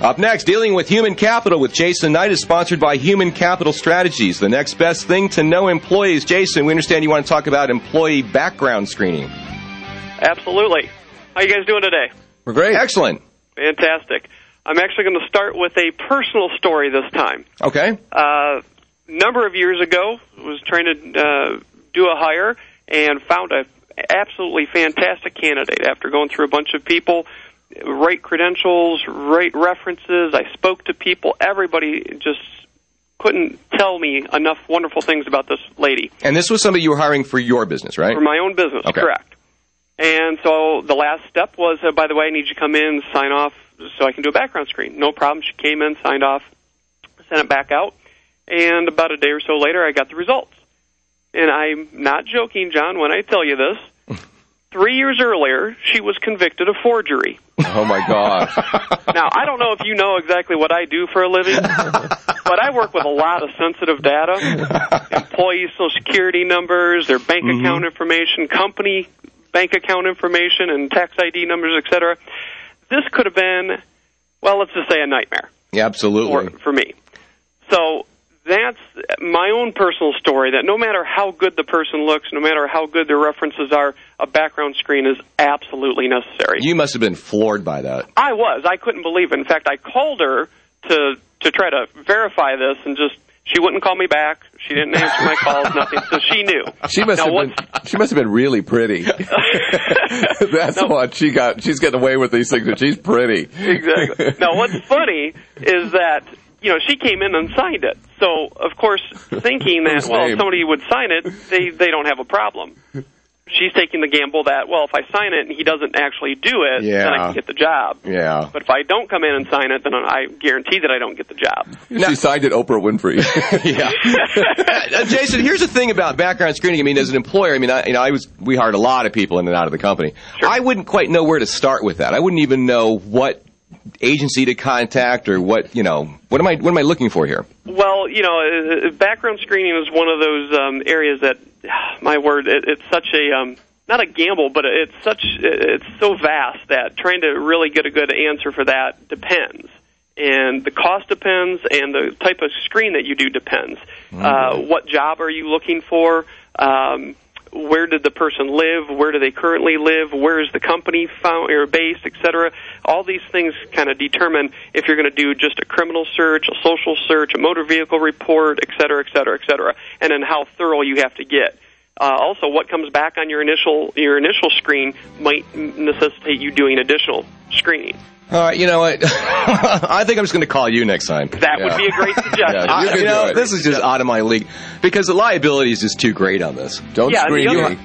Up next, dealing with human capital with Jason Knight is sponsored by Human Capital Strategies. The next best thing to no employees. Jason, we understand you want to talk about employee background screening. Absolutely. How you guys doing today? We're great. Excellent. Fantastic. I'm actually going to start with a personal story this time. Okay. A uh, number of years ago, was trying to uh, do a hire and found a absolutely fantastic candidate after going through a bunch of people right credentials, right references. I spoke to people. Everybody just couldn't tell me enough wonderful things about this lady. And this was somebody you were hiring for your business, right? For my own business, Okay. correct. And so the last step was, uh, by the way, I need you to come in, sign off, so I can do a background screen. No problem. She came in, signed off, sent it back out, and about a day or so later, I got the results. And I'm not joking, John, when I tell you this. Three years earlier, she was convicted of forgery. Oh my God. Now, I don't know if you know exactly what I do for a living, but I work with a lot of sensitive data employee social security numbers, their bank mm-hmm. account information, company bank account information, and tax ID numbers, et cetera. This could have been, well, let's just say a nightmare Yeah, absolutely. for, for me. So that's my own personal story that no matter how good the person looks, no matter how good their references are, a background screen is absolutely necessary. You must have been floored by that. I was. I couldn't believe it. In fact, I called her to to try to verify this, and just she wouldn't call me back. She didn't answer my calls, nothing. So she knew. She must Now, have been. She must have been really pretty. That's what she got. She's getting away with these things, but she's pretty. exactly. Now, what's funny is that you know she came in and signed it. So, of course, thinking that well, name? if somebody would sign it, they they don't have a problem. She's taking the gamble that well, if I sign it and he doesn't actually do it, then I can get the job. Yeah. But if I don't come in and sign it, then I guarantee that I don't get the job. She signed it Oprah Winfrey. yeah. Uh, Jason, here's the thing about background screening. I mean, as an employer, I mean, I, you know, I was we hired a lot of people in and out of the company. Sure. I wouldn't quite know where to start with that. I wouldn't even know what agency to contact or what you know. What am I what am I looking for here? Well, you know, uh, background screening is one of those um, areas that, my word, it, it's such a um, not a gamble, but it's such it's so vast that trying to really get a good answer for that depends, and the cost depends, and the type of screen that you do depends. Uh, what job are you looking for? Um, where did the person live? Where do they currently live? Where is the company found or based, et cetera? All these things kind of determine if you're going to do just a criminal search, a social search, a motor vehicle report, et cetera, et cetera, et cetera, and then how thorough you have to get. Uh, also, what comes back on your initial your initial screen might necessitate you doing additional screening. All right, you know what? I think I'm just going to call you next time. That would be a great suggestion. Yeah, I- You can you do know, this is just out of my league because the liability is just too great on this. Don't Yeah, screen me.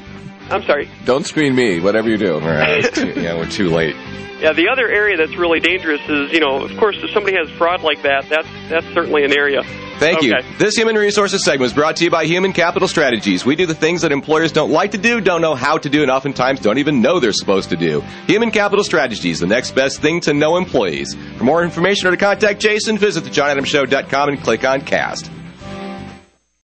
I'm sorry. Don't screen me. Whatever you do. All right, it's too- yeah, we're too late. Yeah, the other area that's really dangerous is, you know, of course, if somebody has fraud like that, that's that's certainly an area. Thank you. This Human Resources segment was brought to you by Human Capital Strategies. We do the things that employers don't like to do, don't no how to do, and oftentimes don't even know they're supposed to do. Human Capital Strategies, the next best thing to know employees. For more information or to contact Jason, visit thejohnadamshow.com and click on Cast.